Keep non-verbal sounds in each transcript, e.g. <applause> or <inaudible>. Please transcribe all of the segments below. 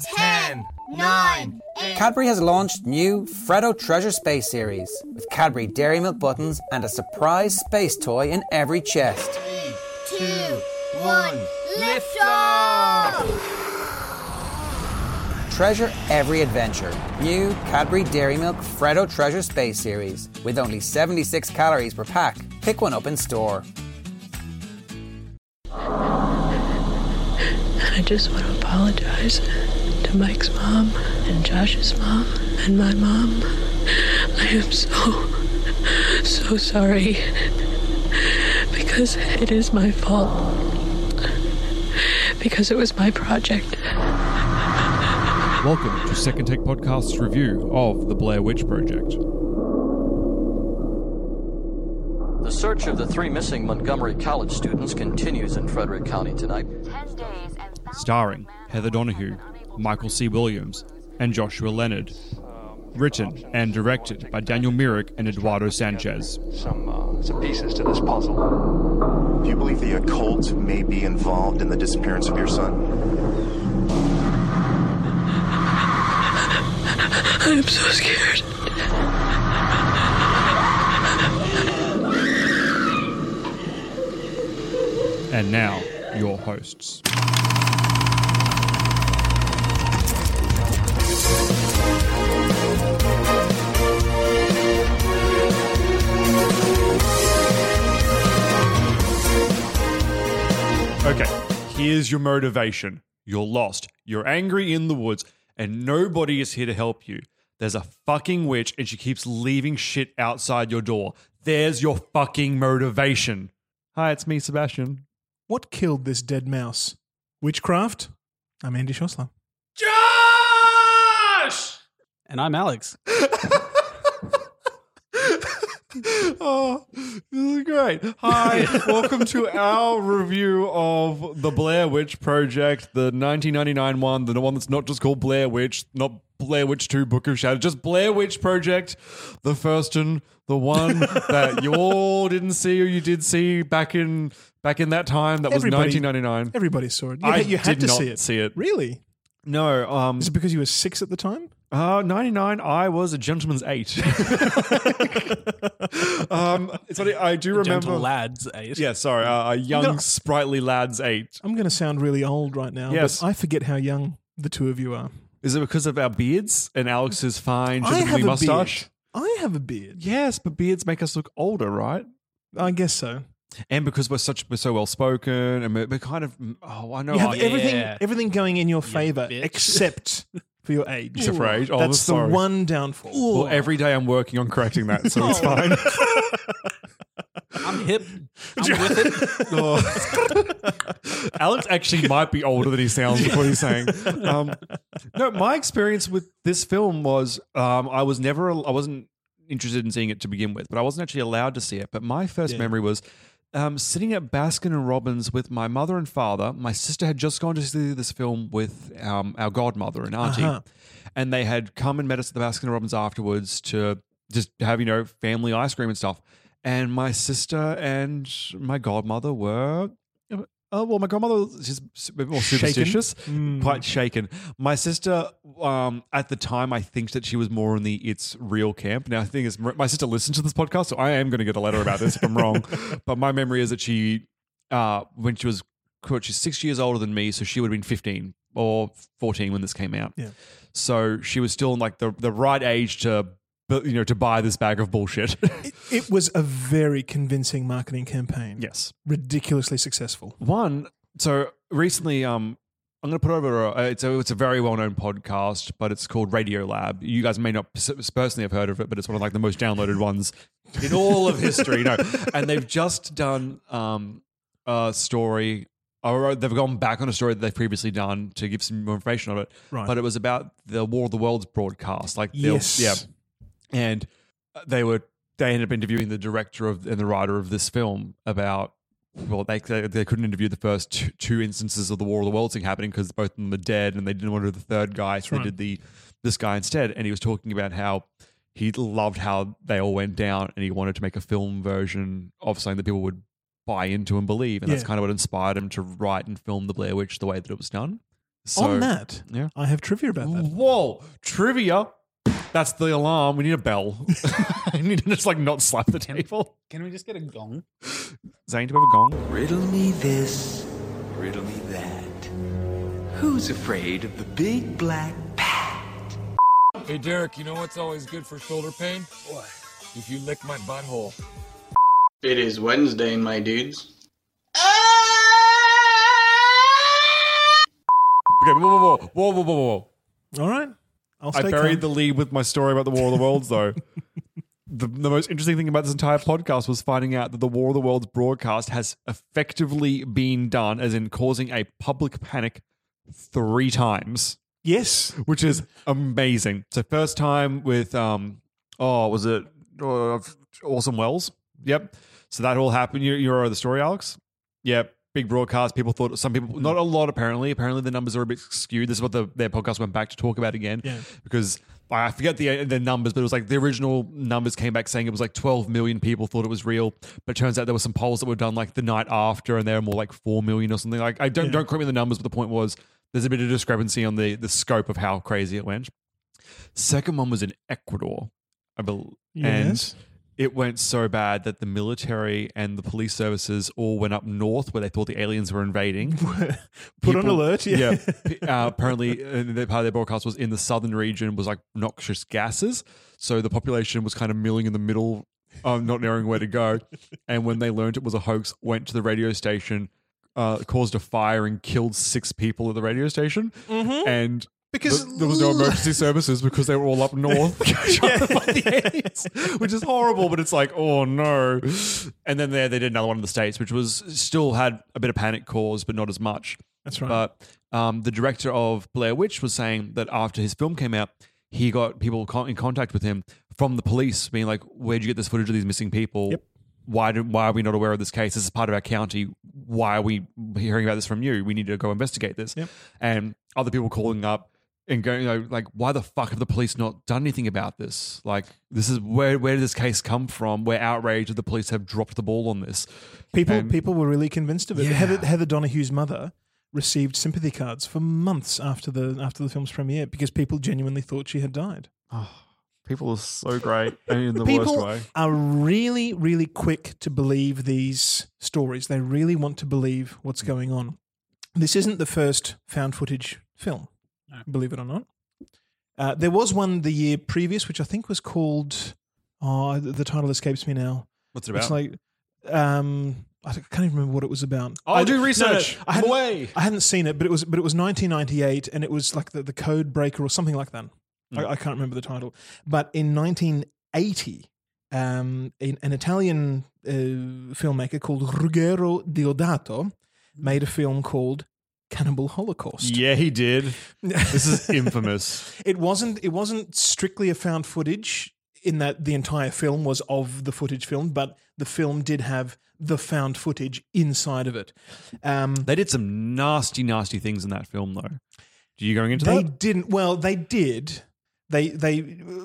10, 9, 8. Cadbury has launched new Freddo Treasure Space Series with Cadbury Dairy Milk buttons and a surprise space toy in every chest. 2, 1, lift off! Treasure every adventure. New Cadbury Dairy Milk Freddo Treasure Space Series with only 76 calories per pack. Pick one up in store. I just want to apologize to Mike's mom and Josh's mom and my mom. I am so, so sorry because it is my fault. Because it was my project. Welcome to Second Take Podcast's review of The Blair Witch Project. The search of the three missing Montgomery College students continues in Frederick County tonight. Starring Heather Donahue, Michael C. Williams, and Joshua Leonard. Written and directed by Daniel Myrick and Eduardo Sanchez. some uh, some pieces to this puzzle. Do you believe the occult may be involved in the disappearance of your son? I am so scared. And now, your hosts. Okay, here's your motivation. You're lost. You're angry in the woods, and nobody is here to help you. There's a fucking witch, and she keeps leaving shit outside your door. There's your fucking motivation. Hi, it's me, Sebastian. What killed this dead mouse? Witchcraft? I'm Andy Schossler. Josh! And I'm Alex. <laughs> <laughs> Oh, this is great. Hi, <laughs> welcome to our review of the Blair Witch Project, the 1999 one, the one that's not just called Blair Witch, not Blair Witch 2 Book of Shadows, just Blair Witch Project, the first one, the one <laughs> that you all didn't see or you did see back in back in that time. That was 1999. Everybody saw it. You, I you had did to not see it. see it. Really? No, um, Is it because you were six at the time? Uh, 99, I was a gentleman's eight. <laughs> um, it's funny, I do remember. Gentle lads eight. Yeah, sorry, uh, a young, No. sprightly lad's eight. I'm going to sound really old right now. Yes. But I forget how young the two of you are. Is it because of our beards and Alex's fine, I have gentlemanly a mustache? beard. I have a beard. Yes, but beards make us look older, right? I guess so. And because we're such we're so well spoken and we're, we're kind of oh I know You have I- everything, yeah. everything going in your favor bitch. except <laughs> for your age. Except for age. Oh, That's sorry. the one downfall. well every day I'm working on correcting that, so it's <laughs> fine. <laughs> I'm hip. I'm <laughs> with it. Oh. Alex actually might be older than he sounds. Is what he's saying. Um, no, my experience with this film was um, I was never I wasn't interested in seeing it to begin with, but I wasn't actually allowed to see it. But my first Yeah. memory was. Um, sitting at Baskin and Robbins with my mother and father. My sister had just gone to see this film with um, our godmother and auntie, Uh-huh. and they had come and met us at the Baskin and Robbins afterwards to just have you know family ice cream and stuff. And my sister and my godmother were, oh well, my grandmother was just a bit more Shaken? superstitious, Mm. quite shaken. My sister, um, at the time, I think that she was more in the it's real camp. Now, the thing is, my sister listened to this podcast, so I am going to get a letter about this if I'm wrong. <laughs> But my memory is that she, uh, when she was, she's six years older than me, so she would have been 15 or 14 when this came out. Yeah. So she was still in like the the right age to, you know, to buy this bag of bullshit. <laughs> It, it was a very convincing marketing campaign. yes. Ridiculously successful. One, so recently, um, I'm going to put over. A, it's a it's a very well known podcast, but it's called Radiolab. You guys may not personally have heard of it, but it's one of like the most downloaded ones in all of history. No, <laughs> and they've just done um, a story or they've gone back on a story that they've previously done to give some more information on it. Right. But it was about the War of the Worlds broadcast. Like, Yes. yeah, and uh, they were they ended up interviewing the director of and the writer of this film about. Well, they, they they couldn't interview the first two, two instances of the War of the Worlds thing happening because both of them are dead, and they didn't want to do the third guy, so right. they did the this guy instead. And he was talking about how he loved how they all went down, and he wanted to make a film version of something that people would buy into and believe, and that's kind of what inspired him to write and film the Blair Witch the way that it was done. So, On that, yeah. I have trivia about that. Whoa, trivia. That's the alarm. We need a bell. <laughs> <laughs> I need to just like not slap the table. Can we just get a gong? Zane, do we have a gong? Riddle me this, riddle me that. Who's afraid of the big black bat? Hey, Derek, you know what's always good for shoulder pain? What? If you lick my butthole. It is Wednesday, my dudes. Okay, whoa, whoa, whoa, whoa, whoa, whoa, whoa. All right. I'll I buried calm. the lead with my story about the War of the Worlds, though. <laughs> the, the most interesting thing about this entire podcast was finding out that the War of the Worlds broadcast has effectively been done, as in causing a public panic three times. Yes. Which is amazing. So, first time with, um, oh, was it uh, Orson Welles? Yep. So that all happened. You, you are the story, Alex? Yep. Big broadcast. People thought some people, not a lot apparently. Apparently the numbers are a bit skewed. This is what the, their podcast went back to talk about again. Yeah. Because I forget the the numbers, but it was like the original numbers came back saying it was like 12 million people thought it was real. But it turns out there were some polls that were done like the night after, and they were more like 4 million or something. Like I don't Yeah. don't quote me the numbers, but the point was there's a bit of discrepancy on the the scope of how crazy it went. Second one was in Ecuador, I believe, Yes. and it went so bad that the military and the police services all went up north where they thought the aliens were invading. <laughs> Put on alert, yeah. P- uh, apparently, uh, the part of their broadcast was in the southern region was like noxious gases, so the population was kind of milling in the middle, um, not knowing where to go. And when they learned it was a hoax, went to the radio station, uh, caused a fire, and killed six people at the radio station. Mhm. And Because- th- there was no emergency <laughs> services because they were all up north trying to find the aliens, which is horrible. But it's like, oh no! And then they they did another one in the states, which was still had a bit of panic cause, but not as much. That's right. But um, the director of Blair Witch was saying that after his film came out, he got people con- in contact with him from the police, being like, "Where'd you get this footage of these missing people? Yep. Why do, why are we not aware of this case? This is part of our county. Why are we hearing about this from you? We need to go investigate this." Yep. And other people calling up and going, you know, like, "Why the fuck have the police not done anything about this? Like, this is where where did this case come from? We're outraged that the police have dropped the ball on this." People And- people were really convinced of it. Yeah. Heather, Heather Donahue's mother received sympathy cards for months after the after the film's premiere because people genuinely thought she had died. Oh, people are so great in the people worst way. are really really quick to believe these stories. They really want to believe what's going on. This isn't the first found footage film, believe it or not. Uh, there was one the year previous, which I think was called. Oh, the the title escapes me now. What's it about? It's like, um, I can't even remember what it was about. Oh, I do research. no, no, research. I hadn't, Away. I hadn't seen it, but it was but it was 1998, and it was like the, the Code Breaker or something like that. Hmm. I, I can't remember the title. But in 1980, um, an, an Italian uh, filmmaker called Ruggero Deodato made a film called Cannibal Holocaust. Yeah, he did. <laughs> This is infamous. It wasn't. It wasn't strictly a found footage in that the entire film was of the footage filmed, but the film did have the found footage inside of it. Um, They did some nasty, nasty things in that film, though. Do you going into they that? didn't. Well, they did. They they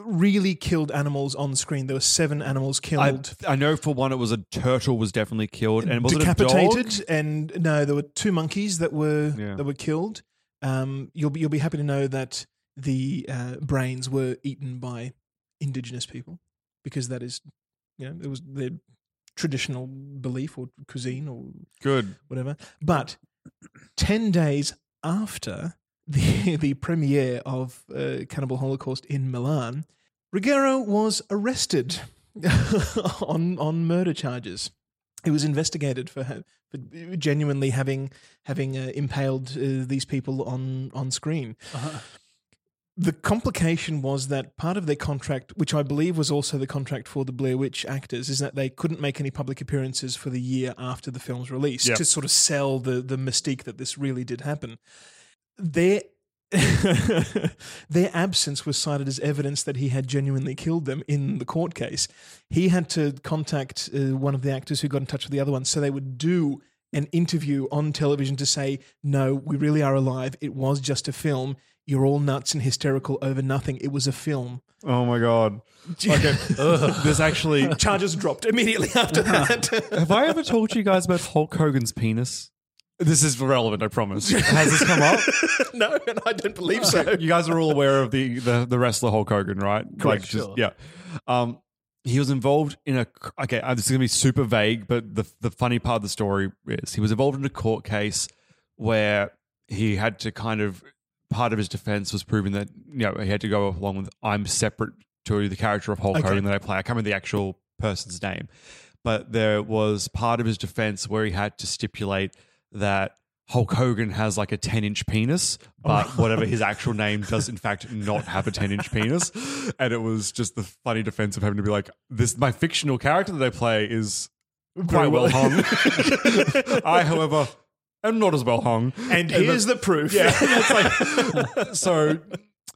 really killed animals on screen. There were seven animals I, killed. I know for one, it was a turtle was definitely killed, and was decapitated, it a dog? and no, there were two monkeys that were Yeah. that were killed. Um, you'll be you'll be happy to know that the uh, brains were eaten by indigenous people because that is, you know, it was their traditional belief or cuisine or Good. whatever. But ten days after the <laughs> the premiere of uh, Cannibal Holocaust in Milan, Ruggero was arrested <laughs> on on murder charges. He was investigated for ha- for genuinely having having uh, impaled uh, these people on on screen. the complication was that part of their contract, which I believe was also the contract for the Blair Witch actors, is that they couldn't make any public appearances for the year after the film's release Yep. to sort of sell the the mystique that this really did happen. Their <laughs> their absence was cited as evidence that he had genuinely killed them in the court case. He had to contact uh, one of the actors who got in touch with the other one, so they would do an interview on television to say, "No, we really are alive. It was just a film. You're all nuts and hysterical over nothing. It was a film." Oh my god. <laughs> Okay. There's actually charges dropped immediately after <laughs> that. Have I ever told you guys about Hulk Hogan's penis? This is relevant, I promise. <laughs> Has this come up? <laughs> no, and I don't believe so. you guys are all aware of the the, the wrestler Hulk Hogan, right? Correct, just, sure. Yeah. Um, he was involved in a. Okay, uh, this is gonna be super vague, but the the funny part of the story is he was involved in a court case where he had to kind of part of his defense was proving that you know he had to go along with I'm separate to the character of Hulk Okay. Hogan that I play. I can't remember the actual person's name, but there was part of his defense where he had to stipulate that Hulk Hogan has like a 10 inch penis, oh. but whatever his actual name does, in fact, not have a 10 inch <laughs> penis. And it was just the funny defense of having to be like, this, my fictional character that I play is quite well hung. <laughs> I, however, am not as well hung. And here's the the proof. Yeah. <laughs> it's like, so,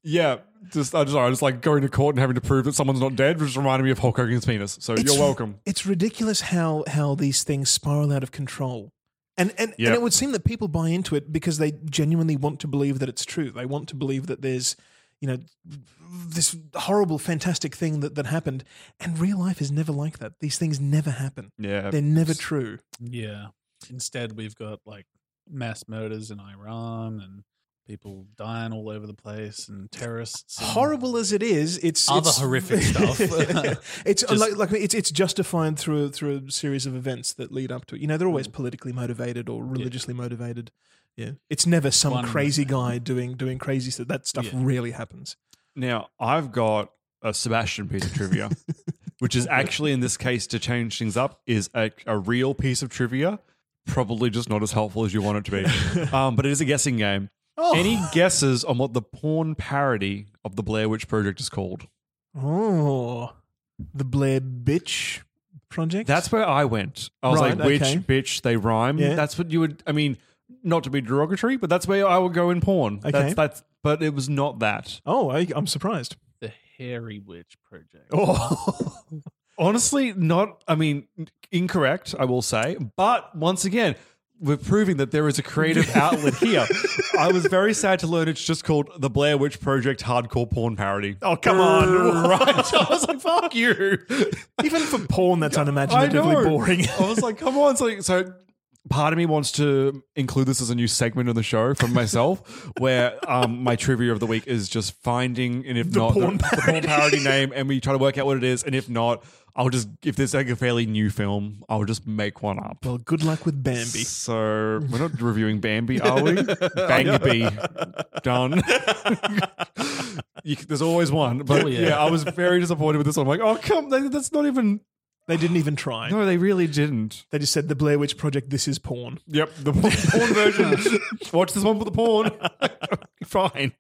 yeah. Just, I just, I just like going to court and having to prove that someone's not dead, which reminded me of Hulk Hogan's penis. So It's- you're welcome. It's ridiculous how how these things spiral out of control. And and, Yep. and it would seem that people buy into it because they genuinely want to believe that it's true. They want to believe that there's, you know, this horrible, fantastic thing that, that happened. And real life is never like that. These things never happen. Yeah. They're never true. Yeah. Instead, we've got like mass murders in Iran and people dying all over the place and terrorists. and- Horrible as it is, it's Other it's- horrific <laughs> stuff. <laughs> it's Just- like, like it's it's justified through through a series of events that lead up to it. You know, they're always Mm. politically motivated or religiously motivated. Yeah, it's never some One- crazy guy doing doing crazy stuff. That stuff Yeah. rarely happens. Now, I've got a Sebastian piece of trivia, <laughs> which is actually in this case to change things up, is a, a real piece of trivia. Probably just not as helpful as you want it to be. um, but it is a guessing game. Oh. Any guesses on what the porn parody of the Blair Witch Project is called? Oh, the Blair Bitch project. That's where I went. I was Right, like, witch, okay. bitch, they rhyme. Yeah. That's what you would, I mean, not to be derogatory, but that's where I would go in porn. Okay. That's, that's, but it was not that. Oh, I, I'm surprised. the Hairy Witch Project. Oh, <laughs> Honestly, not, I mean, incorrect, I will say. But once again, we're proving that there is a creative <laughs> outlet here. I was very sad to learn it's just called the Blair Witch Project Hardcore Porn Parody. Oh, come on. <laughs> right. <laughs> I was like, fuck you. even for porn, that's unimaginatively boring. I was like, come on. So, so part of me wants to include this as a new segment of the show from myself, where um, my trivia of the week is just finding, and if The not, porn the, the porn parody name, and we try to work out what it is, and if not, I'll just if there's like a fairly new film, I'll just make one up. well, good luck with Bambi. So we're not reviewing Bambi, are we? <laughs> Bambi, <laughs> done. <laughs> you, there's always one, but Oh, yeah. yeah. I was very disappointed with this one. I'm like, oh come, that's not even. They didn't even try. No, they really didn't. They just said the Blair Witch Project. This is porn. Yep, the porn, porn version. Watch this one for the porn. Fine.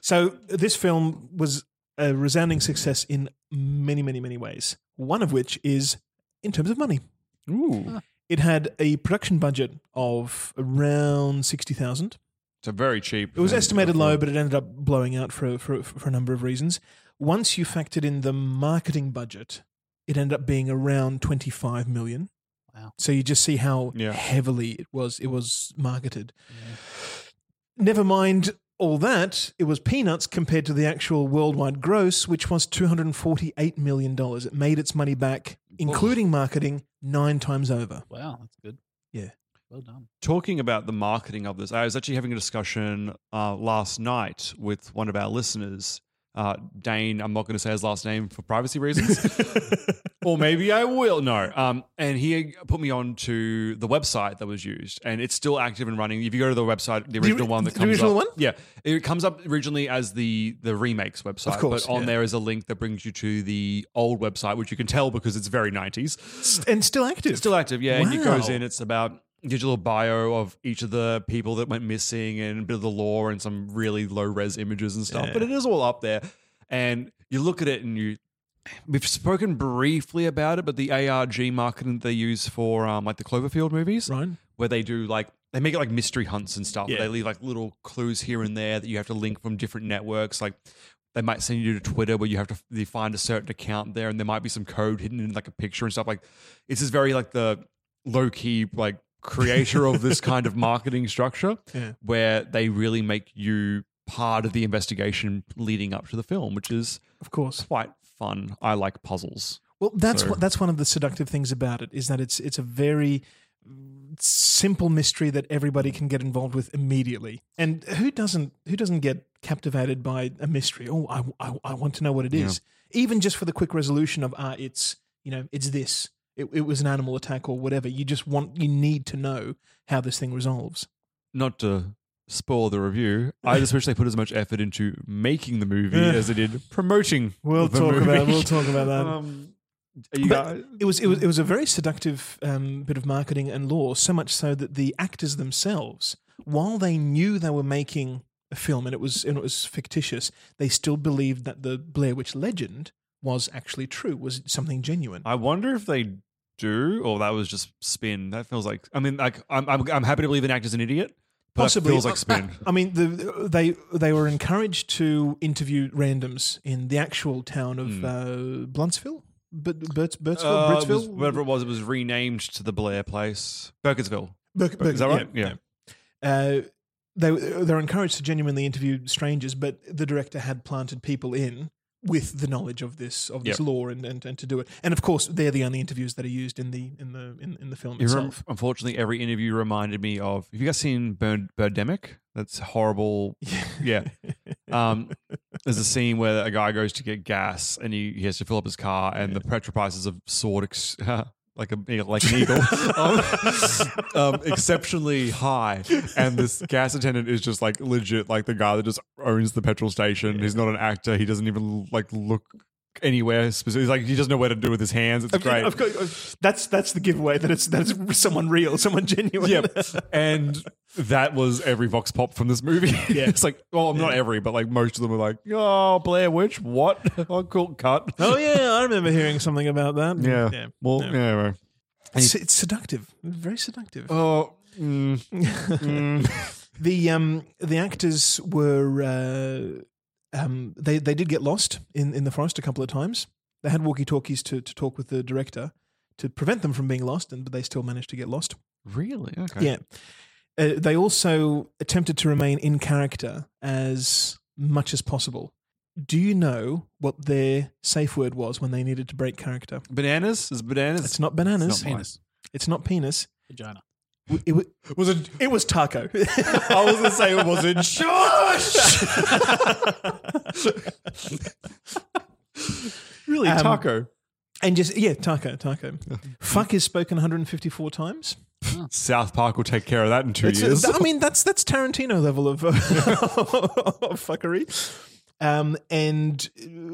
So this film was a resounding success in many, many, many ways. One of which is in terms of money. Ooh, ah. It had a production budget of around sixty thousand. it's a very cheap. It was estimated low, but it ended up blowing out for, for for a number of reasons. Once you factored in the marketing budget, it ended up being around twenty five million. Wow. So you just see how Yeah. heavily it was it was marketed. Never mind all that, it was peanuts compared to the actual worldwide gross, which was two hundred and forty eight million dollars. It made its money back, including marketing, nine times over. Wow, that's good. Yeah. Well done. Talking about the marketing of this, I was actually having a discussion uh, last night with one of our listeners, uh, Dane. I'm not going to say his last name for privacy reasons, <laughs> or maybe I will. No, um, and he put me on to the website that was used, and it's still active and running. If you go to the website, the The original ori- one that the comes original up, one? yeah, it comes up originally as the the remakes website, Of course, but on yeah. there is a link that brings you to the old website, which you can tell because it's very 90s. And still active. Still active, yeah. And it goes in. It's about gives you a little bio of each of the people that went missing and a bit of the lore and some really low res images and stuff. Yeah. But it is all up there. And you look at it and you we've spoken briefly about it, but the ARG marketing that they use for um like the Cloverfield movies. Right. Where they do like they make it like mystery hunts and stuff. Yeah. They leave like little clues here and there that you have to link from different networks. Like they might send you to Twitter where you have to find a certain account there, and there might be some code hidden in like a picture and stuff. Like it's just very like the low key like creator of this <laughs> kind of marketing structure, Yeah. where they really make you part of the investigation leading up to the film, which is Of course. quite fun. I like puzzles. Well, that's So- what, that's one of the seductive things about it is that it's it's a very simple mystery that everybody can get involved with immediately. And who doesn't who doesn't get captivated by a mystery? Oh, I, I, I want to know what it is. Even just for the quick resolution of ah, it's you know it's this. It, it was an animal attack or whatever. You just want you need to know how this thing resolves. Not to spoil the review, I just wish they put as much effort into making the movie Yeah. as they did promoting. We'll the talk movie. about we'll talk about that. <laughs> Um, you But guys- it was it was it was a very seductive um, bit of marketing and lore, so much so that the actors themselves, while they knew they were making a film and it was and it was fictitious, they still believed that the Blair Witch legend was actually true, was it something genuine. I wonder if they do, or that was just spin. That feels like. I mean, like I'm, I'm, I'm happy to believe an actor's an idiot. But Possibly, feels like spin. <laughs> I mean, the, they they were encouraged to interview randoms in the actual town of Hmm. uh, Bluntsville, but Burts, Burtsville, Uh, was- whatever it was, it was renamed to the Blair place, Burkittsville. Burke, Is that right? Yeah. Uh, they they're encouraged to genuinely interview strangers, but the director had planted people in with the knowledge of this of this Yep. lore and, and, and to do it. And of course, they're the only interviews that are used in the in the in, in the film You itself. unfortunately, every interview reminded me of. Have you guys seen Bird, Birdemic? That's horrible. <laughs> yeah. Um, there's a scene where a guy goes to get gas and he, he has to fill up his car, and the petrol prices have soared ex- <laughs> like a like an eagle, <laughs> um, um, exceptionally high. And this gas attendant is just like legit, like the guy that just owns the petrol station. He's not an actor. He doesn't even like look anywhere specific. He's like he doesn't know where to do with his hands. It's Of- great. of course, that's that's the giveaway that it's that it's someone real, someone genuine. Yep. <laughs> And that was every vox pop from this movie. Yeah. <laughs> it's like, well, not every, but like most of them were like, oh, Blair Witch, what? <laughs> oh, cool, cut. oh yeah, I remember hearing something about that. Yeah. yeah. Well, yeah. yeah. anyway. It's, it's seductive, very seductive. Oh, mm, mm. the um the actors were uh, um they they did get lost in in the forest a couple of times. They had walkie talkies to to talk with the director to prevent them from being lost, and but they still managed to get lost. really? Okay. Yeah. Uh, they also attempted to remain in character as much as possible. Do you know what their safe word was when they needed to break character? Bananas? Is bananas? It's not bananas. It's not. Penis. It's not penis. Vagina. W- It, wa- Was it? it was taco. <laughs> I was gonna say it wasn't. Shush. really, Um, taco. And just yeah, taco, taco. <laughs> Fuck is spoken 154 times. South Park will take care of that in two It's- years. I <laughs> mean, that's that's Tarantino level of, of fuckery. Um, and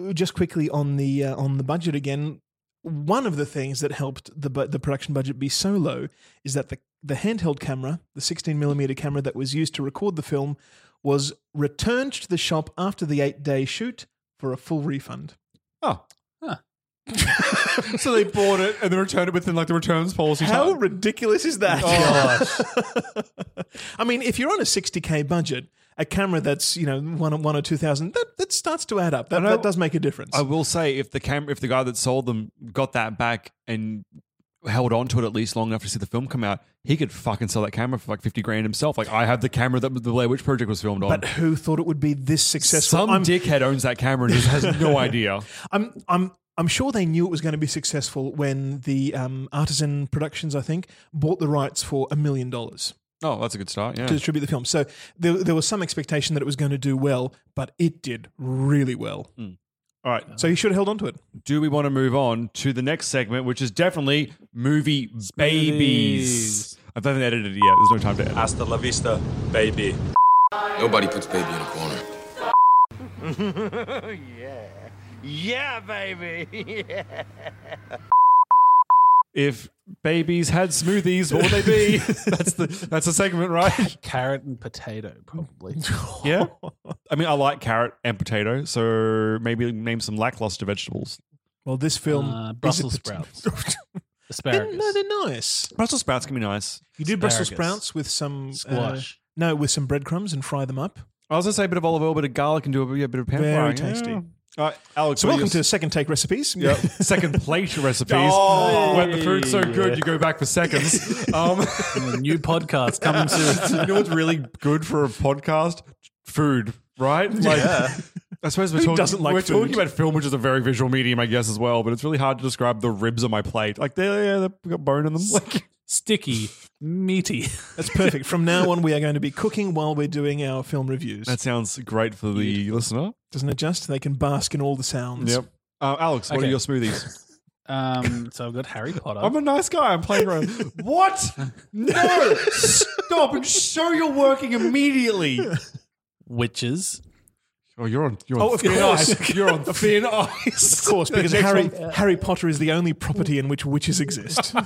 uh, just quickly on the uh, on the budget again, one of the things that helped the the production budget be so low is that the the handheld camera, the 16 millimeter camera that was used to record the film, was returned to the shop after the eight day shoot for a full refund. oh. <laughs> so they bought it and they returned it within like the returns policy. How time. ridiculous is that? Oh. <laughs> I mean, if you're on a 60k budget, a camera that's you know one one or two thousand, that that starts to add up. That, know- that does make a difference. I will say if the camera, if the guy that sold them got that back and held on to it at least long enough to see the film come out, he could fucking sell that camera for like fifty grand himself. Like I have the camera that the Blair Witch Project was filmed on. but who thought it would be this successful? Some I'm, dickhead owns that camera and just has no <laughs> idea. I'm I'm I'm sure they knew it was going to be successful when the um, Artisan Productions, I think, bought the rights for a million dollars Oh, that's a good start. Yeah. to distribute the film. So there, there was some expectation that it was going to do well, but it did really well. All right. So uh, you should have held on to it. Do we want to move on to the next segment, which is definitely movie babies? I haven't edited it yet. There's no time to edit. Hasta la vista, baby. Nobody puts baby in a corner. <laughs> yeah. Yeah, baby. Yeah. if babies had smoothies, what would they be? <laughs> that's the that's the segment, right? Carrot and potato, probably. Yeah. <laughs> I mean, I like carrot and potato, so maybe name some lackluster vegetables. Well, this film Uh, is Brussels a pot- sprouts. <laughs> They're, Asparagus. no, they're nice. Brussels sprouts can be nice. You do Brussels Asparagus. sprouts with some uh, Squash. no, with some breadcrumbs and fry them up. I was gonna say a bit of olive oil, a bit of garlic, and do a, bit- yeah, a bit of pan Very frying. tasty. Yeah. All right, Alex. So what are welcome your- to Second Take Recipes. Yep. <laughs> Second plate recipes. Oh. when the food's so good, you go back for seconds. <laughs> Um, New podcast coming soon. you know what's really good for a podcast? Food, right? Like, Yeah. <laughs> I suppose we're talking. doesn't like we're talking about film, which is a very visual medium, I guess, as well. But it's really hard to describe the ribs on my plate. Like, they yeah, they've got bone in them. <laughs> Like, Sticky, meaty. That's perfect. From now on, we are going to be cooking while we're doing our film reviews. that sounds great for the listener. Doesn't it just? They can bask in all the sounds. Yep. Uh, Alex, what are your smoothies? <laughs> Um, so I've got Harry Potter. I'm a nice guy. I'm playing around. what? No! Stop and show you're working immediately. Witches. Oh, you're on. You're on Oh, of thin course. ice. <laughs> You're on <laughs> thin ice. Of course, because Harry, one. Harry Potter is the only property in which witches exist. <laughs>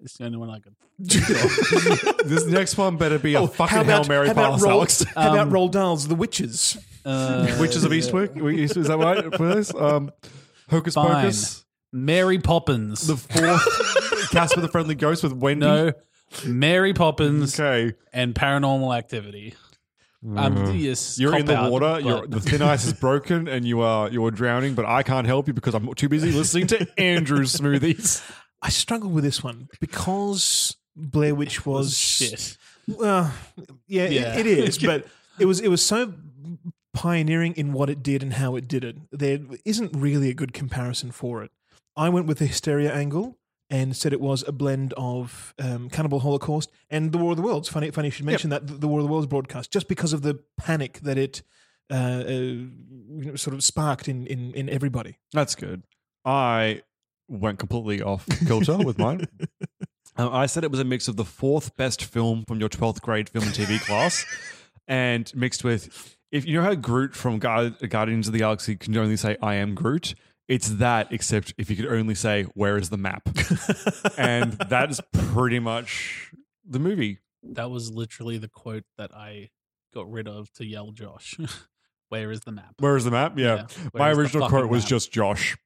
It's the only one I can. this next one better be a Oh, fucking how about, Hail Mary how pass, Roald, Alex. how about Um, Roald Dahl's The Witches? Uh, Witches of Eastwick? Is that right? Please? Um, Hocus Fine. Pocus. Mary Poppins. The fourth Casper the Friendly Ghost with Wendy. no, Mary Poppins Okay. and Paranormal Activity. Um, yes, You're in the out, water. You're, the thin ice is broken, and you are you are drowning. But I can't help you because I'm too busy listening to <laughs> Andrew's smoothies. I struggled with this one because Blair Witch was shit. Well, yeah, it- Yeah. it is, <laughs> but it was it was so pioneering in what it did and how it did it. There isn't really a good comparison for it. I went with the hysteria angle and said it was a blend of um, Cannibal Holocaust and The War of the Worlds. Funny, funny you should mention that the War of the Worlds broadcast, just because of the panic that it uh, uh, you know, sort of sparked in, in in everybody. That's good. I went completely off kilter with mine. Um, <laughs> I said it was a mix of the fourth best film from your 12th grade film and TV <laughs> class and mixed with, if you know how Groot from Guardians of the Galaxy can only say, I am Groot? It's that, except if you could only say, Where is the map? <laughs> and that is pretty much the movie. That was literally the quote that I got rid of to yell Josh. <laughs> Where is the map? Where is the map? Yeah. Yeah. My Where is the original fucking quote was map? just Josh.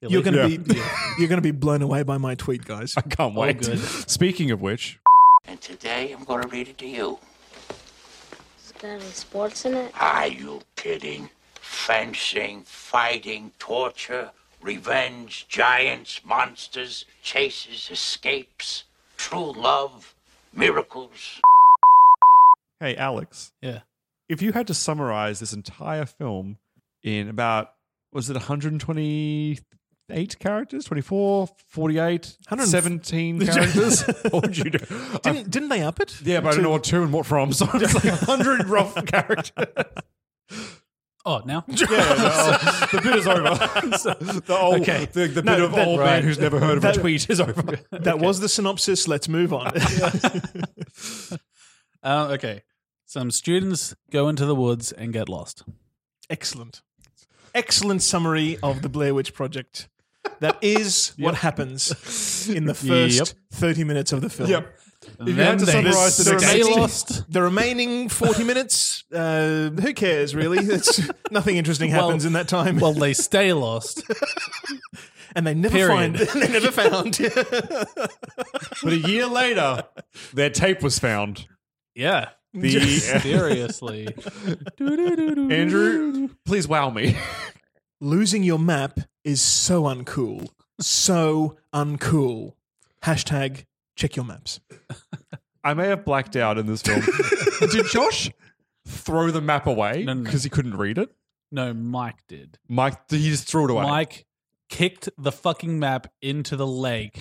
You're going to Yeah. be you're going to be blown away by my tweet, guys. I can't Oh, wait. good. <laughs> Speaking of which, And today I'm going to read it to you. Is there any sports in it? Are you kidding? Fencing, fighting, torture, revenge, giants, monsters, chases, escapes, true love, miracles. hey, Alex. Yeah. if you had to summarize this entire film in about was it 128 characters 24 48 17 <laughs> characters <laughs> what would you do Didn't, didn't they up it? yeah but i don't know what to and what from so it's like 100 rough <laughs> characters Oh, now? <laughs> yeah no, the bit is over <laughs> the old Okay. the, the No, bit of that- old man right. who's never heard of That- a tweet is over <laughs> That was the synopsis. Let's move on. Uh, okay. Some students go into the woods and get lost. Excellent. Excellent summary of the Blair Witch Project. That is what happens in the first Yep. 30 minutes of the film. Yep. If you had to summarize the stay next lost. <laughs> The remaining 40 minutes, uh, who cares, really? It's, <laughs> nothing interesting Well- happens in that time. Well, they stay lost. <laughs> and they never period. find they never found. but a year later their tape was found Yeah. the Seriously. andrew please wow me Losing your map is so uncool. So uncool. Hashtag check your maps. I may have blacked out in this film. <laughs> Did Josh throw the map away No, no, no. because he couldn't read it? No, Mike did. Mike, he just threw it away. Mike kicked the fucking map into the lake.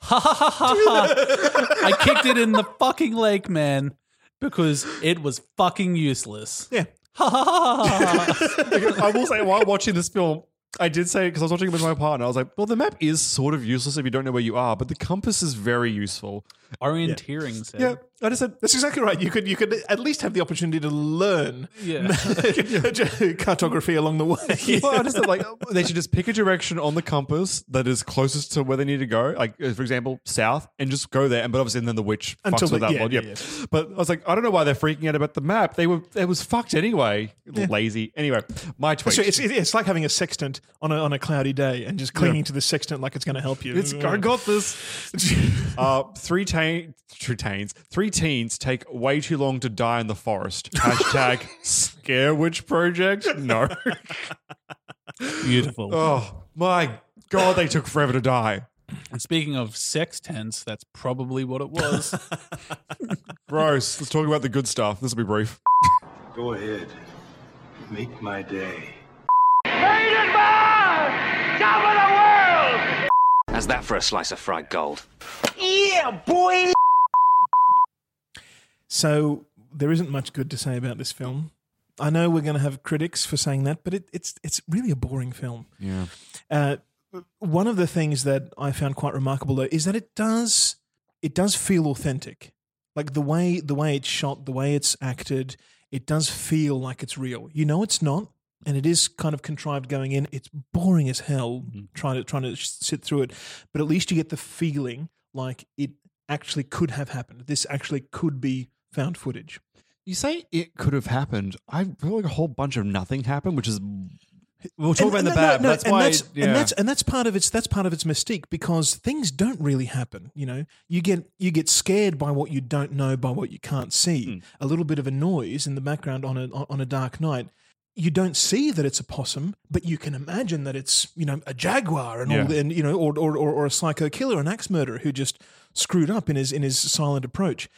Ha ha ha ha ha. I kicked it in the <laughs> fucking lake, man, because it was fucking useless. Yeah. Ha ha ha ha ha. I will say, while watching this film, I did say because I was watching it with my partner. I was like, "Well, the map is sort of useless if you don't know where you are, but the compass is very useful." Orienteering. Said. Yeah, I just said That's exactly right. You could you could at least have the opportunity to learn Yeah. <laughs> <laughs> cartography along the way. <laughs> well, I just said like they should just pick a direction on the compass that is closest to where they need to go. Like uh, for example, south, and just go there. And but obviously, then the witch Until fucks with the- that yeah, one. yeah, Yeah. But I was like, I don't know why they're freaking out about the map. They were it was fucked anyway. Lazy. Anyway, my tweet. So it's, it's like having a sextant on a, on a cloudy day and just clinging to the sextant like it's going to help you. It's I got this. <laughs> uh, three teen, three teens, three teens take way too long to die in the forest. <laughs> Hashtag scare witch project. No. <laughs> Beautiful. oh my god, they took forever to die. And speaking of sex tents, that's probably what it was. Gross. Let's talk about the good stuff. This will be brief. Go ahead. Make my day. How's that for a slice of fried gold? Yeah, boy! So there isn't much good to say about this film. I know we're going to have critics for saying that, but it, it's it's really a boring film. Yeah. Uh, one of the things that I found quite remarkable though is that it does it does feel authentic. Like the way the way it's shot, the way it's acted, it does feel like it's real. You know it's not, and it is kind of contrived going in. It's boring as hell trying to trying to sit through it, but at least you get the feeling like it actually could have happened. This actually could be found footage. You say it could have happened. I feel like a whole bunch of nothing happened, which is we'll talk about in the no, bad. no, that's and why. that's, yeah. and that's and that's part of its that's part of its mystique because things don't really happen. You know, you get you get scared by what you don't know, by what you can't see. Hmm. A little bit of a noise in the background on a on a dark night. You don't see that it's a possum, but you can imagine that it's you know a jaguar and all, the, and you know, or, or or or a psycho killer, an axe murderer who just screwed up in his in his silent approach.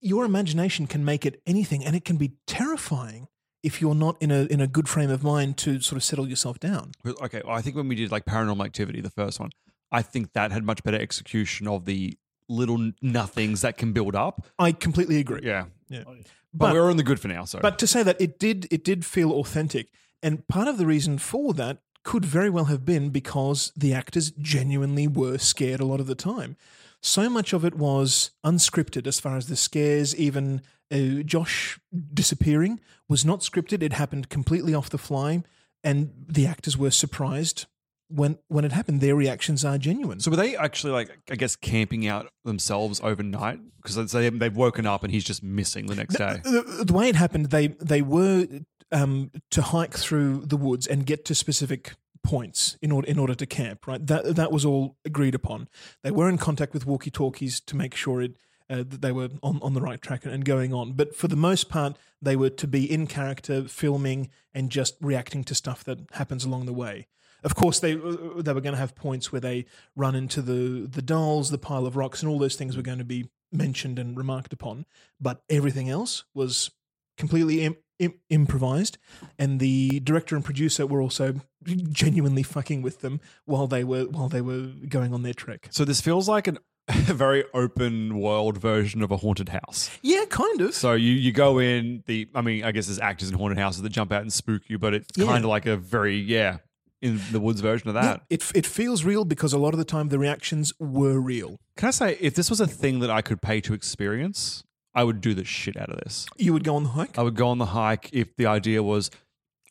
Your imagination can make it anything, and it can be terrifying if you're not in a in a good frame of mind to sort of settle yourself down. okay. Well, I think when we did like Paranormal Activity, the first one, I think that had much better execution of the little nothings that can build up. I completely agree. Yeah. Yeah. But, we're on the good for now. So, But to say that it did it did feel authentic. And part of the reason for that could very well have been because the actors genuinely were scared a lot of the time. So much of it was unscripted as far as the scares, even uh, Josh disappearing was not scripted. It happened completely off the fly. And the actors were surprised when when it happened. Their reactions are genuine. so were they actually like I guess camping out themselves overnight because they they've woken up and he's just missing the next day. the, the way it happened, they they were um, to hike through the woods and get to specific points in order in order to camp. Right, that that was all agreed upon. They were in contact with walkie talkies to make sure it. Uh, that they were on, on the right track and going on. But for the most part, they were to be in character, filming, and just reacting to stuff that happens along the way. Of course, they uh, they were going to have points where they run into the the dolls, the pile of rocks, and all those things were going to be mentioned and remarked upon. But everything else was completely Im- Im- improvised, and the director and producer were also genuinely fucking with them while they were while they were going on their trek. So this feels like an, <laughs> a very open world version of a haunted house. Yeah, kind of. So you you go in the I mean I guess there's actors in haunted houses that jump out and spook you, but it's Yeah. kind of like a very yeah in the woods version of that. It it feels real because a lot of the time the reactions were real. Can I say if this was a thing that I could pay to experience, I would do the shit out of this. You would go on the hike. I would go on the hike if the idea was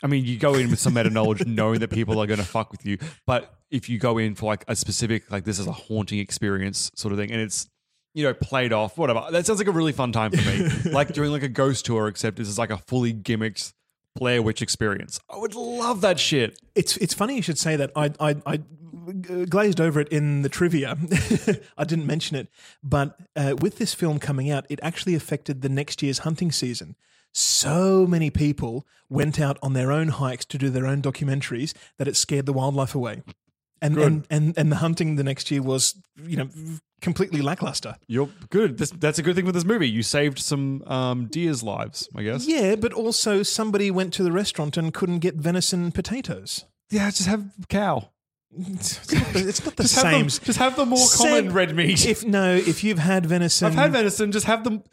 I mean, you go in with some meta knowledge <laughs> knowing that people are going to fuck with you, but if you go in for like a specific like this is a haunting experience sort of thing and it's you know, played off, whatever. That sounds like a really fun time for me. <laughs> like doing like a ghost tour, except this is like a fully gimmicked Blair Witch experience. I would love that shit. It's it's funny you should say that. I I, I glazed over it in the trivia. <laughs> I didn't mention it, but uh, with this film coming out, it actually affected the next year's hunting season. So many people went out on their own hikes to do their own documentaries that it scared the wildlife away. And, Good. and and and the hunting the next year was you know completely lackluster. You're good. This, that's a good thing with this movie. You saved some um, deer's lives, I guess. Yeah, but also somebody went to the restaurant and couldn't get venison potatoes. Yeah, just have cow. It's not the, it's not the <laughs> Just have same. them- just have the more common red meat. If no, if you've had venison, I've had venison. Just have them.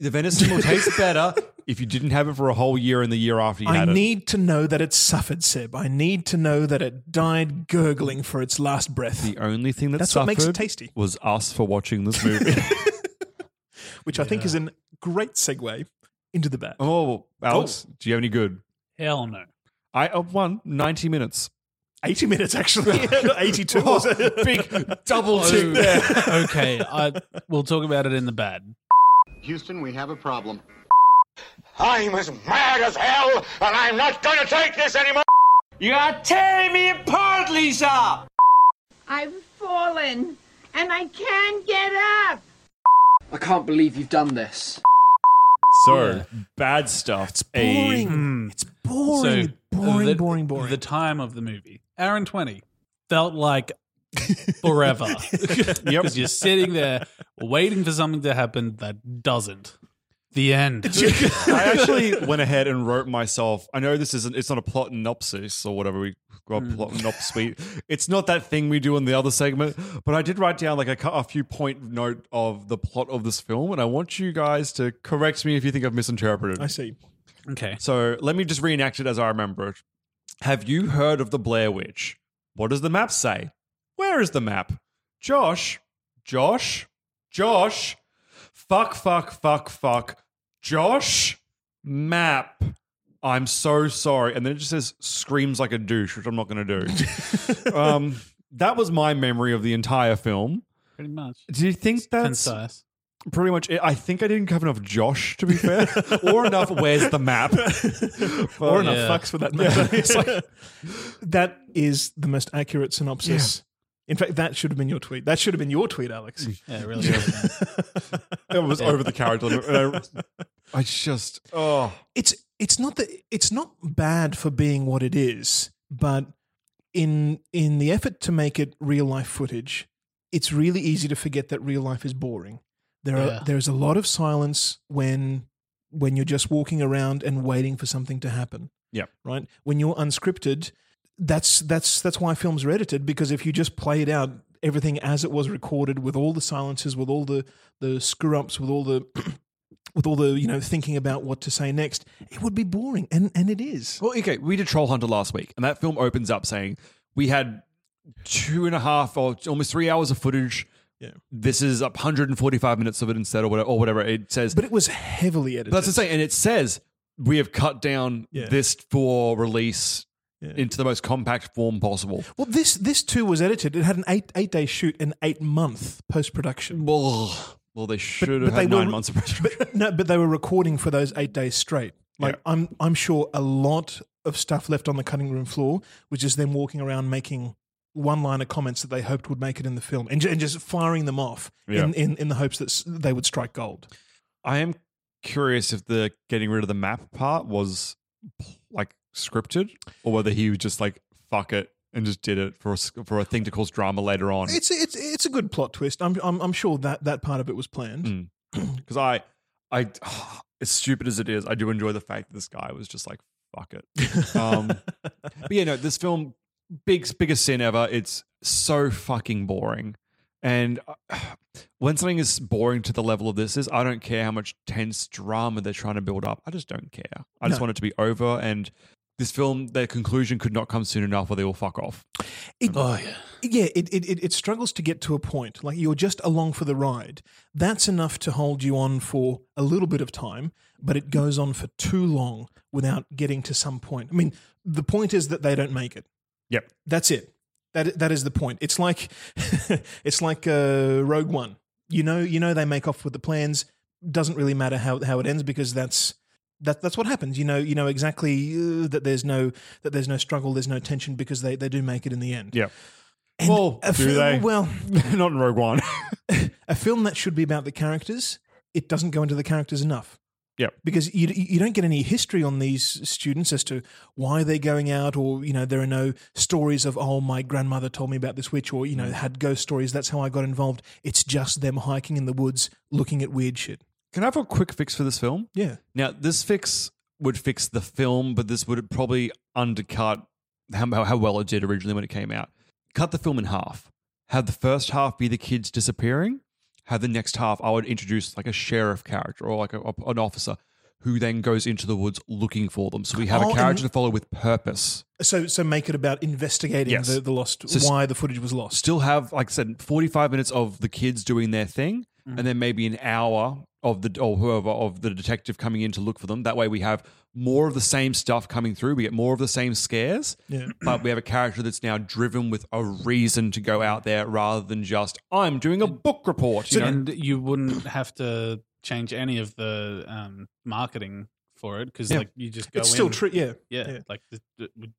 The venison will <laughs> taste better. if you didn't have it for a whole year and the year after you I had it. need to know that it suffered, Seb. I need to know that it died gurgling for its last breath. The only thing that That's suffered what makes it tasty. was us for watching this <laughs> movie. Which I think is a great segue into the bad. oh, Alex, do you have any good? Hell no. I uh, one 90 minutes. 80 minutes, actually. <laughs> 82. was it? Big double tick there. okay, I, we'll talk about it in the bad. Houston, we have a problem. I'm as mad as hell, and I'm not gonna take this anymore! You are tearing me apart, Lisa! I've fallen and I can't get up. I can't believe you've done this. So bad stuff. It's eh? boring. Hmm. It's boring, boring, the, boring, boring. The time of the movie, hour and 20, felt like forever. <laughs> Because you're sitting there waiting for something to happen that doesn't. The end. <laughs> I actually went ahead and wrote myself. I know this isn't. It's not a plot synopsis or whatever we got Hmm. plot synopsis. It's not that thing we do in the other segment. But I did write down like a, a few point note of the plot of this film, and I want you guys to correct me if you think I've misinterpreted. I see. Okay. So let me just reenact it as I remember it. Have you heard of the Blair Witch? What does the map say? Where is the map? Josh, Josh, Josh, fuck, fuck, fuck, fuck, Josh, map. I'm so sorry. And then it just says screams like a douche, which I'm not going to do. <laughs> um, that was my memory of the entire film. Pretty much. Do you think that's Concise. pretty much it? I think I didn't have enough Josh, to be fair, <laughs> or enough where's the map, <laughs> or enough Yeah. fucks for that matter. It's like- that is the most accurate synopsis. In fact, that should have been your tweet. That should have been your tweet, Alex. Mm. Yeah, it really. it <laughs> was over the character. And I, I just oh It's it's not that it's not bad for being what it is, but in in the effort to make it real life footage, it's really easy to forget that real life is boring. There Yeah. are there's a lot of silence when when you're just walking around and waiting for something to happen. yeah. right? When you're unscripted, that's that's that's why films are edited because if you just played out everything as it was recorded with all the silences, with all the the screw ups, with all the <clears throat> with all the you know thinking about what to say next, it would be boring, and and it is. Well, okay, we did Troll Hunter last week, and that film opens up saying we had two and a half or almost three hours of footage. Yeah. This is up 145 minutes of it instead, or whatever. Or whatever it says. But it was heavily edited. That's the thing, and it says we have cut down Yeah. this for release Yeah. into the most compact form possible. Well, this this too was edited. It had an eight eight day shoot and eight month post production. Well, well, they should have had nine months of but, no, but they were recording for those eight days straight. Like I'm I'm sure a lot of stuff left on the cutting room floor was just them walking around making one liner comments that they hoped would make it in the film and, and just firing them off Yeah. in, in, in the hopes that they would strike gold. I am curious if the getting rid of the map part was like scripted, or whether he was just like fuck it and just did it for a, for a thing to cause drama later on. It's it's it's a good plot twist. I'm I'm, I'm sure that that part of it was planned. Mm. <clears throat> because I, I, <sighs> as stupid as it is, I do enjoy the fact that this guy was just like, "Fuck it." Um, <laughs> but yeah, no, this film, big biggest sin ever. It's so fucking boring, and uh, <sighs> when something is boring to the level of this is, I don't care how much tense drama they're trying to build up. I just don't care. I just want it to be over and. This film, their conclusion could not come soon enough, or they will fuck off. It, Oh yeah. yeah, it, it it it struggles to get to a point. Like you're just along for the ride. That's enough to hold you on for a little bit of time, but it goes on for too long without getting to some point. I mean, the point is that they don't make it. Yep. That's it. That that is the point. It's like <laughs> it's like uh, Rogue One. You know, you know they make off with the plans. Doesn't really matter how how it ends because that's that that's what happens. You know, you know exactly uh, that there's no that there's no struggle, there's no tension because they they do make it in the end. Yeah. And well, a do film- they? Well, <laughs> not in Rogue One. <laughs> a film that should be about the characters, it doesn't go into the characters enough. Yep. Because you you don't get any history on these students as to why they're going out, or you know there are no stories of oh my grandmother told me about this witch, or you Mm. know had ghost stories. That's how I got involved. It's just them hiking in the woods, looking at weird shit. Can I have a quick fix for this film? Yeah. Now, this fix would fix the film, but this would probably undercut how, how well it did originally when it came out. Cut the film in half. Have the first half be the kids disappearing. Have the next half, I would introduce like a sheriff character or like a, an officer who then goes into the woods looking for them. So we have Oh, a character to follow with purpose. So so make it about investigating Yes. the, the lost So why the footage was lost. Still have, like I said, 45 minutes of the kids doing their thing, Mm. and then maybe an hour of the or whoever of the detective coming in to look for them. That way we have more of the same stuff coming through. We get more of the same scares. Yeah. <clears throat> But we have a character that's now driven with a reason to go out there rather than just I'm doing a book report. You know? and you wouldn't have to change any of the um, marketing for it because Yeah. like you just go It's still true, yeah, yeah, yeah. like th- th-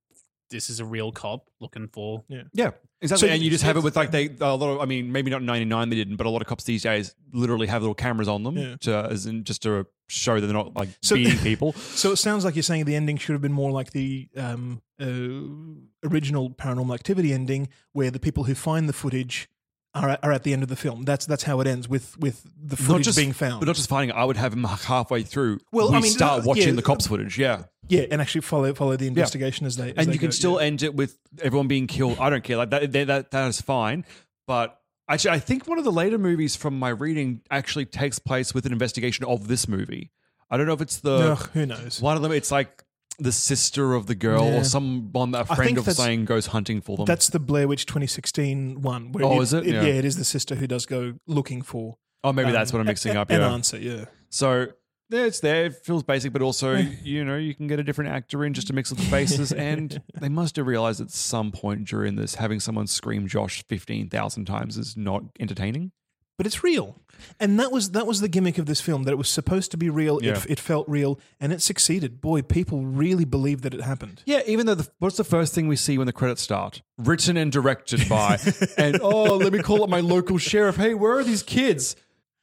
this is a real cop looking for yeah Yeah, exactly. So and you just have it with like they a lot of. I mean, maybe not ninety nine they didn't, but a lot of cops these days literally have little cameras on them Yeah. to as in just to show that they're not like So- beating <laughs> people. So it sounds like you're saying the ending should have been more like the um, uh, original Paranormal Activity ending, where the people who find the footage are at, are at the end of the film. That's that's how it ends with with the footage just being found. but not just finding. it, I would have him halfway through. Well, we I mean, start uh, watching yeah, the cops footage. Yeah, yeah, and actually follow follow the investigation as they as and they you can still yeah. end it with everyone being killed. I don't care. Like that, that, that, is fine. But actually, I think one of the later movies from my reading actually takes place with an investigation of this movie. I don't know if it's the who knows? one of them. It's like the sister of the girl Yeah. or someone that a friend think of that's- saying goes hunting for them. That's the Blair Witch 2016 one. Where Oh, is it? Yeah. Yeah. it is the sister who does go looking for. Oh, maybe um, that's what I'm mixing a- up. An yeah. answer, yeah. So yeah, it's there. It feels basic, but also <laughs> you know you can get a different actor in just to mix up the faces. and <laughs> they must have realized at some point during this, having someone scream Josh fifteen thousand times is not entertaining. But it's real. And that was that was the gimmick of this film that it was supposed to be real. Yeah. It, it felt real, and it succeeded. Boy, people really believed that it happened. Yeah, even though the, what's the first thing we see when the credits start? Written and directed by, <laughs> and oh, let me call up my local sheriff. Hey, where are these kids?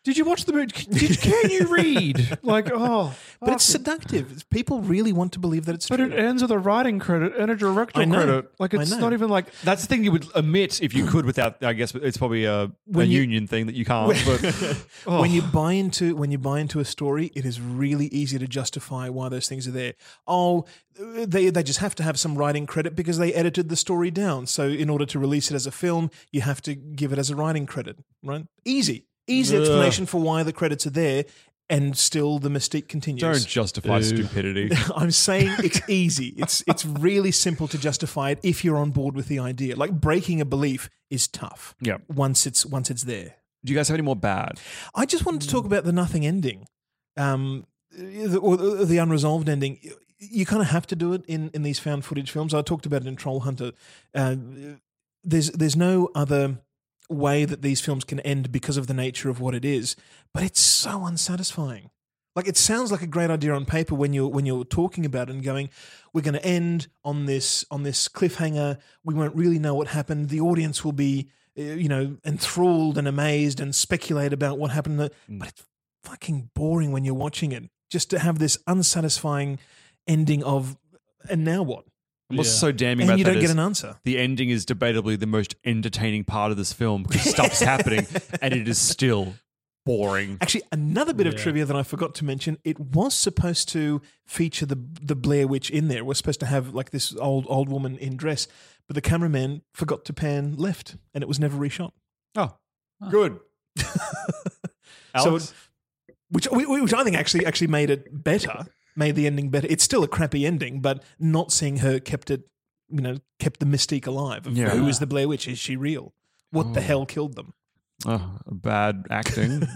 Did you watch the movie? Did, <laughs> can you read? Like, oh, But it's seductive. People really want to believe that it's But true. it ends with a writing credit and a director know. credit. Like I it's know. not even like that's the thing you would omit if you could without. I guess it's probably a, a When you- union thing that you can't. But oh. <laughs> When you buy into when you buy into a story, it is really easy to justify why those things are there. Oh, they they just have to have some writing credit because they edited the story down. So in order to release it as a film, you have to give it as a writing credit, right? Easy, easy Ugh. explanation for why the credits are there, and still the mystique continues. don't justify stupidity. <laughs> I'm saying it's easy. It's it's really simple to justify it if you're on board with the idea. Like breaking a belief is tough. Yeah. Once it's once it's there. Do you guys have any more bad? I just wanted to talk about the nothing ending, um, the, or the the unresolved ending. You kind of have to do it in, in these found footage films. I talked about it in Troll Hunter. Uh, there's there's no other way that these films can end because of the nature of what it is, but it's so unsatisfying. Like it sounds like a great idea on paper when you're when you're talking about it and going, we're going to end on this on this cliffhanger. We won't really know what happened. The audience will be, uh, you know, enthralled and amazed and speculate about what happened. But it's fucking boring when you're watching it. Just to have this unsatisfying ending of, and now what? And What's so damning And about you that don't get is an answer. The ending is debatably the most entertaining part of this film because <laughs> stuff's happening and it is still boring. Actually, another bit of Yeah. trivia that I forgot to mention: it was supposed to feature the the Blair Witch in there. It was supposed to have like this old old woman in dress, but the cameraman forgot to pan left, and it was never reshot. Oh, good. <laughs> So, Alex? which which I think actually actually made it better, made the ending better. It's still a crappy ending, but not seeing her kept it, you know, kept the mystique alive. Of Yeah. Who is the Blair Witch? Is she real? What the Oh. hell killed them? Oh, bad acting.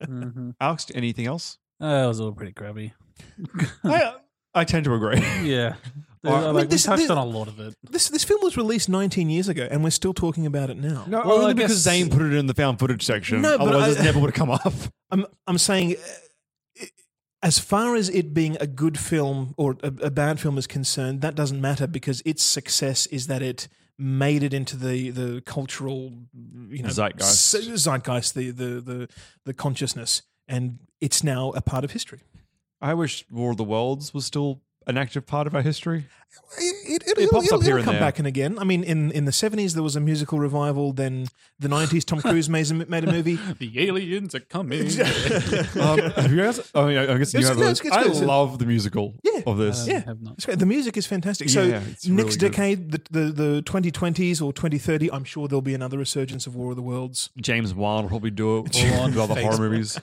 <laughs> Alex, anything else? Uh, it was all pretty crappy. <laughs> I, I tend to agree. Yeah. <laughs> All right. Like, I mean, we this- touched this- on a lot of it. This this film was released 19 years ago, and we're still talking about it now. No, Well, only I because guess- Zane put it in the found footage section. No, but Otherwise, I- it never would have come up. I'm I'm saying, uh, as far as it being a good film or a, a bad film is concerned, that doesn't matter because its success is that it made it into the the cultural you know Zeitgeist. zeitgeist, the the the the consciousness, and it's now a part of history. I wish War of the Worlds was still an active part of our history. It, It pops it'll, up here it'll and come there. back and again. I mean, in, in the seventies there was a musical revival. Then the nineties, Tom <laughs> Cruise made a, made a movie. <laughs> the aliens are coming. <laughs> um, have you guys? I mean, I guess you It's- have. no, it's- it's I good. It's- love the musical Yeah. of this. yeah, It's great. the music is fantastic. So Yeah, it's next good. decade, the the the twenty twenties or twenty thirty, I'm sure there'll be another resurgence of War of the Worlds. James Wan will probably do it. Full on with all the horror movies.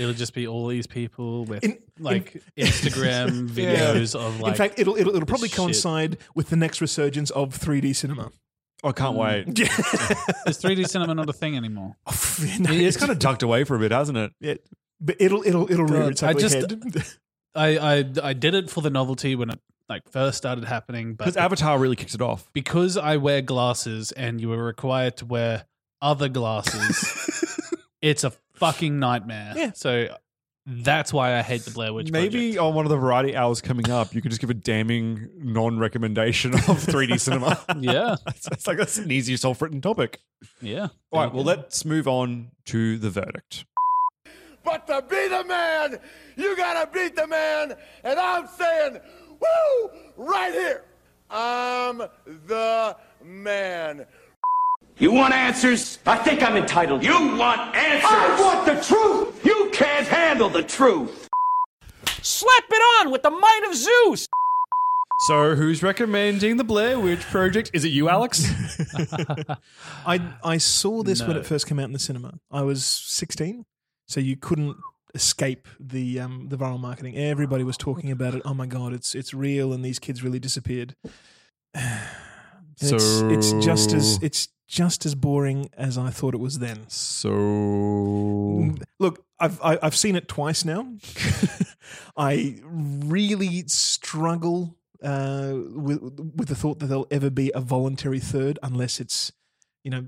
It'll just be all these people with In- like Instagram <laughs> videos of like. in fact, it'll it'll, it'll probably shit. coincide with the next resurgence of 3D cinema. Oh, I can't mm. wait. <laughs> Yeah. is 3D cinema not a thing anymore? <laughs> Oh, it's kind of tucked away for a bit, hasn't it? Yeah, but it'll it'll it'll rear God, its I just- head. I, I I did it for the novelty when it like first started happening, but Because Avatar really kicked it off. because I wear glasses and you were required to wear other glasses, it's a fucking nightmare. Yeah. So that's why I hate the Blair Witch Maybe on one of the variety hours coming up, you could just give a damning non-recommendation of <laughs> 3D cinema. Yeah. <laughs> it's, it's like that's an easy self-written topic. Yeah. All right, well, let's move on to the verdict. But to be the man, you gotta beat the man. And I'm saying, woo, right here. I'm the man. You want answers? I think I'm entitled. You want answers? I want the truth. You can't handle the truth. Slap it on with the might of Zeus! So, who's recommending the Blair Witch Project? Is it you, Alex? <laughs> I I saw this when it first came out in the cinema. I was 16, so you couldn't escape the um, the viral marketing. Everybody was talking about it. Oh my god, it's it's real, and these kids really disappeared. <sighs> It's it's just as it's just as boring as I thought it was then. So, Look, I've I, I've seen it twice now. <laughs> I really struggle uh, with with the thought that there'll ever be a voluntary third, unless it's you know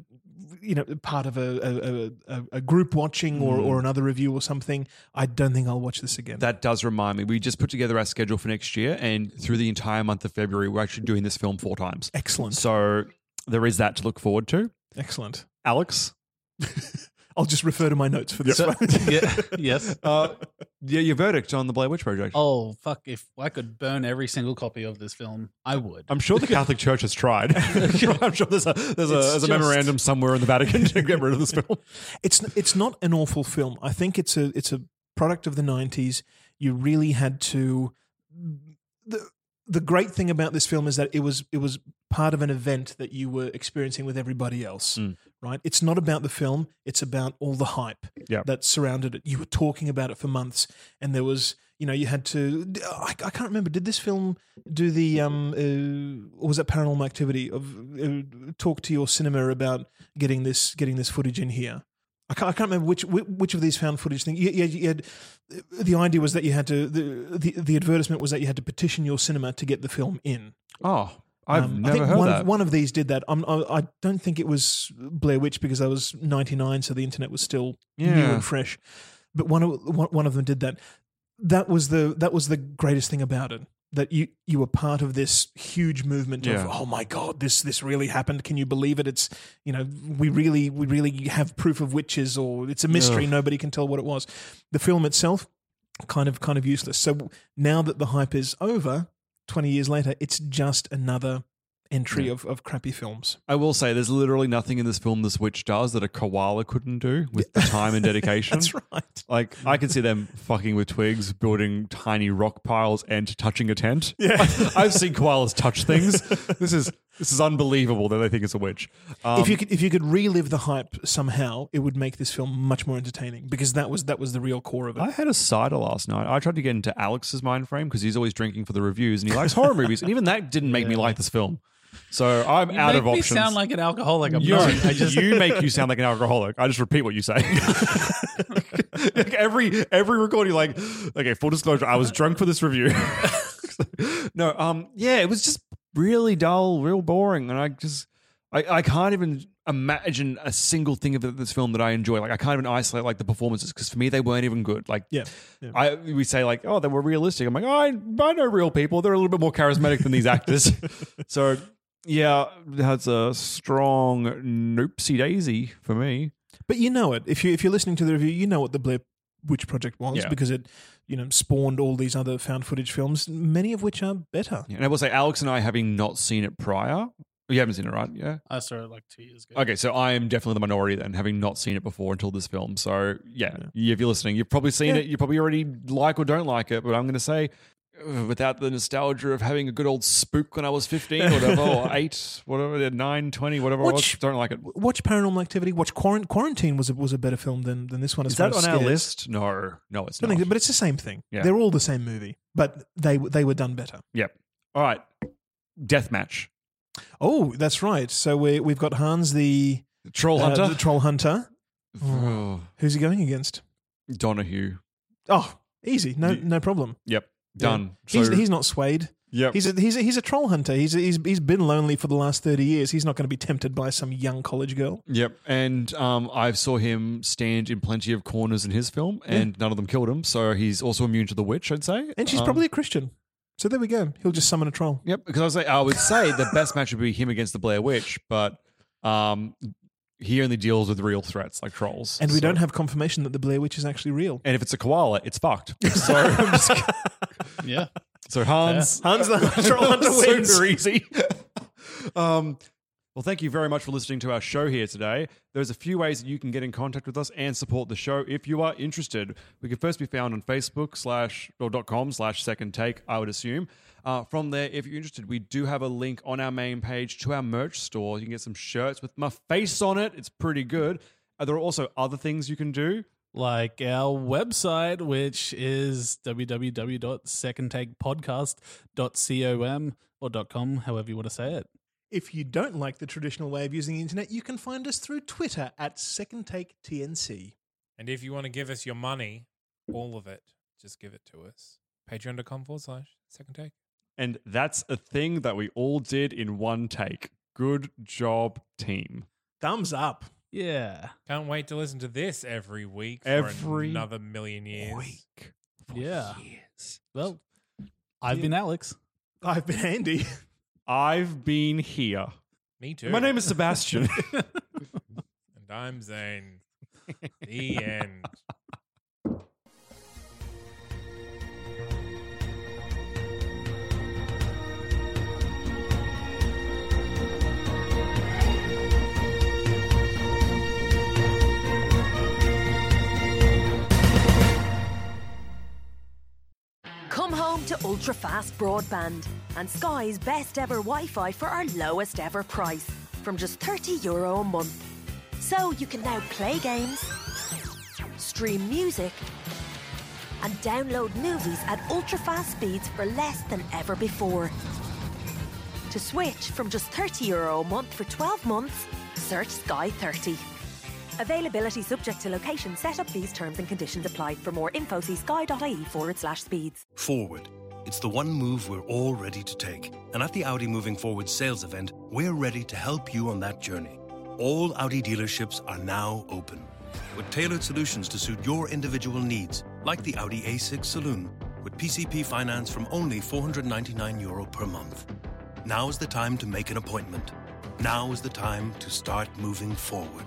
you know part of a a, a, a group watching or, Mm. or another review or something. I don't think I'll watch this again. that does remind me. We just put together our schedule for next year, and through the entire month of February, we're actually doing this film four times. Excellent. So, there is that to look forward to. Excellent. Alex? <laughs> I'll just refer to my notes for this So- one. <laughs> yeah, <laughs> yes. Uh, yeah, your verdict on the Blair Witch Project. Oh fuck! If I could burn every single copy of this film, I would. I'm sure the Catholic Church has tried. I'm sure there's a there's a, It's there's a just- memorandum somewhere in the Vatican to get rid of this film. it's it's not an awful film. I think it's a it's a product of the '90s. You really had to. the The great thing about this film is that it was it was part of an event that you were experiencing with everybody else. Mm. Right? It's not about the film. It's about all the hype Yep. that surrounded it. You were talking about it for months, and there was you know you had to. I, I can't remember. Did this film do the um uh, or was it Paranormal Activity of uh, talk to your cinema about getting this getting this footage in here? I can't, I can't remember which which of these found footage things. You, you, you had, the idea was that you had to the, the the advertisement was that you had to petition your cinema to get the film in. Oh, I've Um, never I think heard one, that. one of these did that. I'm, I, I don't think it was Blair Witch because I was 99, so the internet was still new and fresh. But one of one, one of them did that. That was the that was the greatest thing about it. That you you were part of this huge movement Yeah. of oh my god this this really happened. Can you believe it? It's you know we really we really have proof of witches or it's a mystery. Ugh. nobody can tell what it was. The film itself kind of kind of useless. So now that the hype is over 20 years later it's just another entry Yeah. of, of crappy films I will say there's literally nothing in this film this witch does that a koala couldn't do with the time and <laughs> dedication. That's right. Like I can see them fucking with twigs, building tiny rock piles, and touching a tent. <laughs> Yeah. <laughs> I've seen koalas touch things. This is this is unbelievable that they think it's a witch. Um, if you could if you could relive the hype somehow it would make this film much more entertaining because that was that was the real core of it I had a cider last night. I tried to get into Alex's mind frame because he's always drinking for the reviews and he likes horror movies. And even that didn't make me like this film. So I'm You out of options. sound like an alcoholic. I'm You-. I just you make you sound like an alcoholic. I just repeat what you say. <laughs> Like, every every recording, like, okay, full disclosure, I was drunk for this review. <laughs> no, um, yeah, it was just really dull, real boring, and I just, I, I can't even imagine a single thing of this film that I enjoy. Like, I can't even isolate like the performances because for me they weren't even good. Like, Yeah, yeah. I we say like, oh, they were realistic. I'm like, oh, I, I know real people. They're a little bit more charismatic than these actors. <laughs> so yeah, that's a strong noopsie daisy for me. But you know it. If you if you're listening to the review, you know what the Blair Witch Project was Yeah. because it, you know, spawned all these other found footage films, many of which are better. And I will say, Alex and I, having not seen it prior, you haven't seen it, right? Yeah. I saw it like two years ago. Okay, so I am definitely the minority then, having not seen it before until this film. So yeah, if you're listening, you've probably seen Yeah. it. You probably already like or don't like it. But I'm going to say, without the nostalgia of having a good old spook when I was 15 or whatever, or <laughs> 8, whatever, 9, 20, whatever I was. Watch- Don't like it. Watch Paranormal Activity. Watch Quarant- Quarantine was a, was a better film than, than this one. As Is that on our list? No, no, it's don't think- but it's the same thing. Yeah. They're all the same movie, but they they were done better. Yep. All right. Deathmatch. Oh, that's right. So we we've got Hans the Troll uh, Hunter. the troll hunter. Oh. Who's he going against? Donahue. Oh, easy. No no problem. Yep. Yeah. Done. He's, So- he's not swayed. Yep. He's a, he's a, he's a troll hunter. He's a, he's he's been lonely for the last thirty years. He's not going to be tempted by some young college girl. Yep, and um, I saw him stand in plenty of corners in his film, and none of them killed him. So he's also immune to the witch, I'd say. And she's Um, probably a Christian. So there we go. He'll just summon a troll. Yep, because I was like, I would say the best match would be him against the Blair Witch, but um, he only deals with real threats like trolls. And we So- don't have confirmation that the Blair Witch is actually real. And if it's a koala, it's fucked. <laughs> So I'm just <laughs> Yeah. So Hans, Hans the troll hunter wins. Super easy. um, well, thank you very much for listening to our show here today. There's a few ways that you can get in contact with us and support the show if you are interested. We can first be found on Facebook slash or dot com slash second take, I would assume. Uh, from there, if you're interested, we do have a link on our main page to our merch store. You can get some shirts with my face on it. It's pretty good. Uh, there are also other things you can do. Like our website, which is www.secondtakepodcast.com or .com, however you want to say it. If you don't like the traditional way of using the internet, you can find us through Twitter at Second Take TNC. And if you want to give us your money, all of it, just give it to us. Patreon.com forward slash second take. And that's a thing that we all did in one take. Good job, team. Thumbs up. Yeah. Can't wait to listen to this every week for Every another million years. Week. Yeah. Well, I've been Alex. I've been Andy. <laughs> I've been here. Me too. My name is Sebastian. <laughs> and I'm Zane. the end. <laughs> home to ultra fast broadband and Sky's best ever Wi Fi for our lowest ever price from just €30 Euro a month. So you can now play games, stream music, and download movies at ultra fast speeds for less than ever before. To switch from just €30 Euro a month for 12 months, search Sky 30. Availability subject to location, setup fees, terms and conditions apply. For more info, see sky.ie forward slash speeds. Forward. It's the one move we're all ready to take. And at the Audi Moving Forward sales event, we're ready to help you on that journey. All Audi dealerships are now open. With tailored solutions to suit your individual needs, like the Audi A6 Saloon, with PCP finance from only 499 euro per month. Now is the time to make an appointment. Now is the time to start moving forward.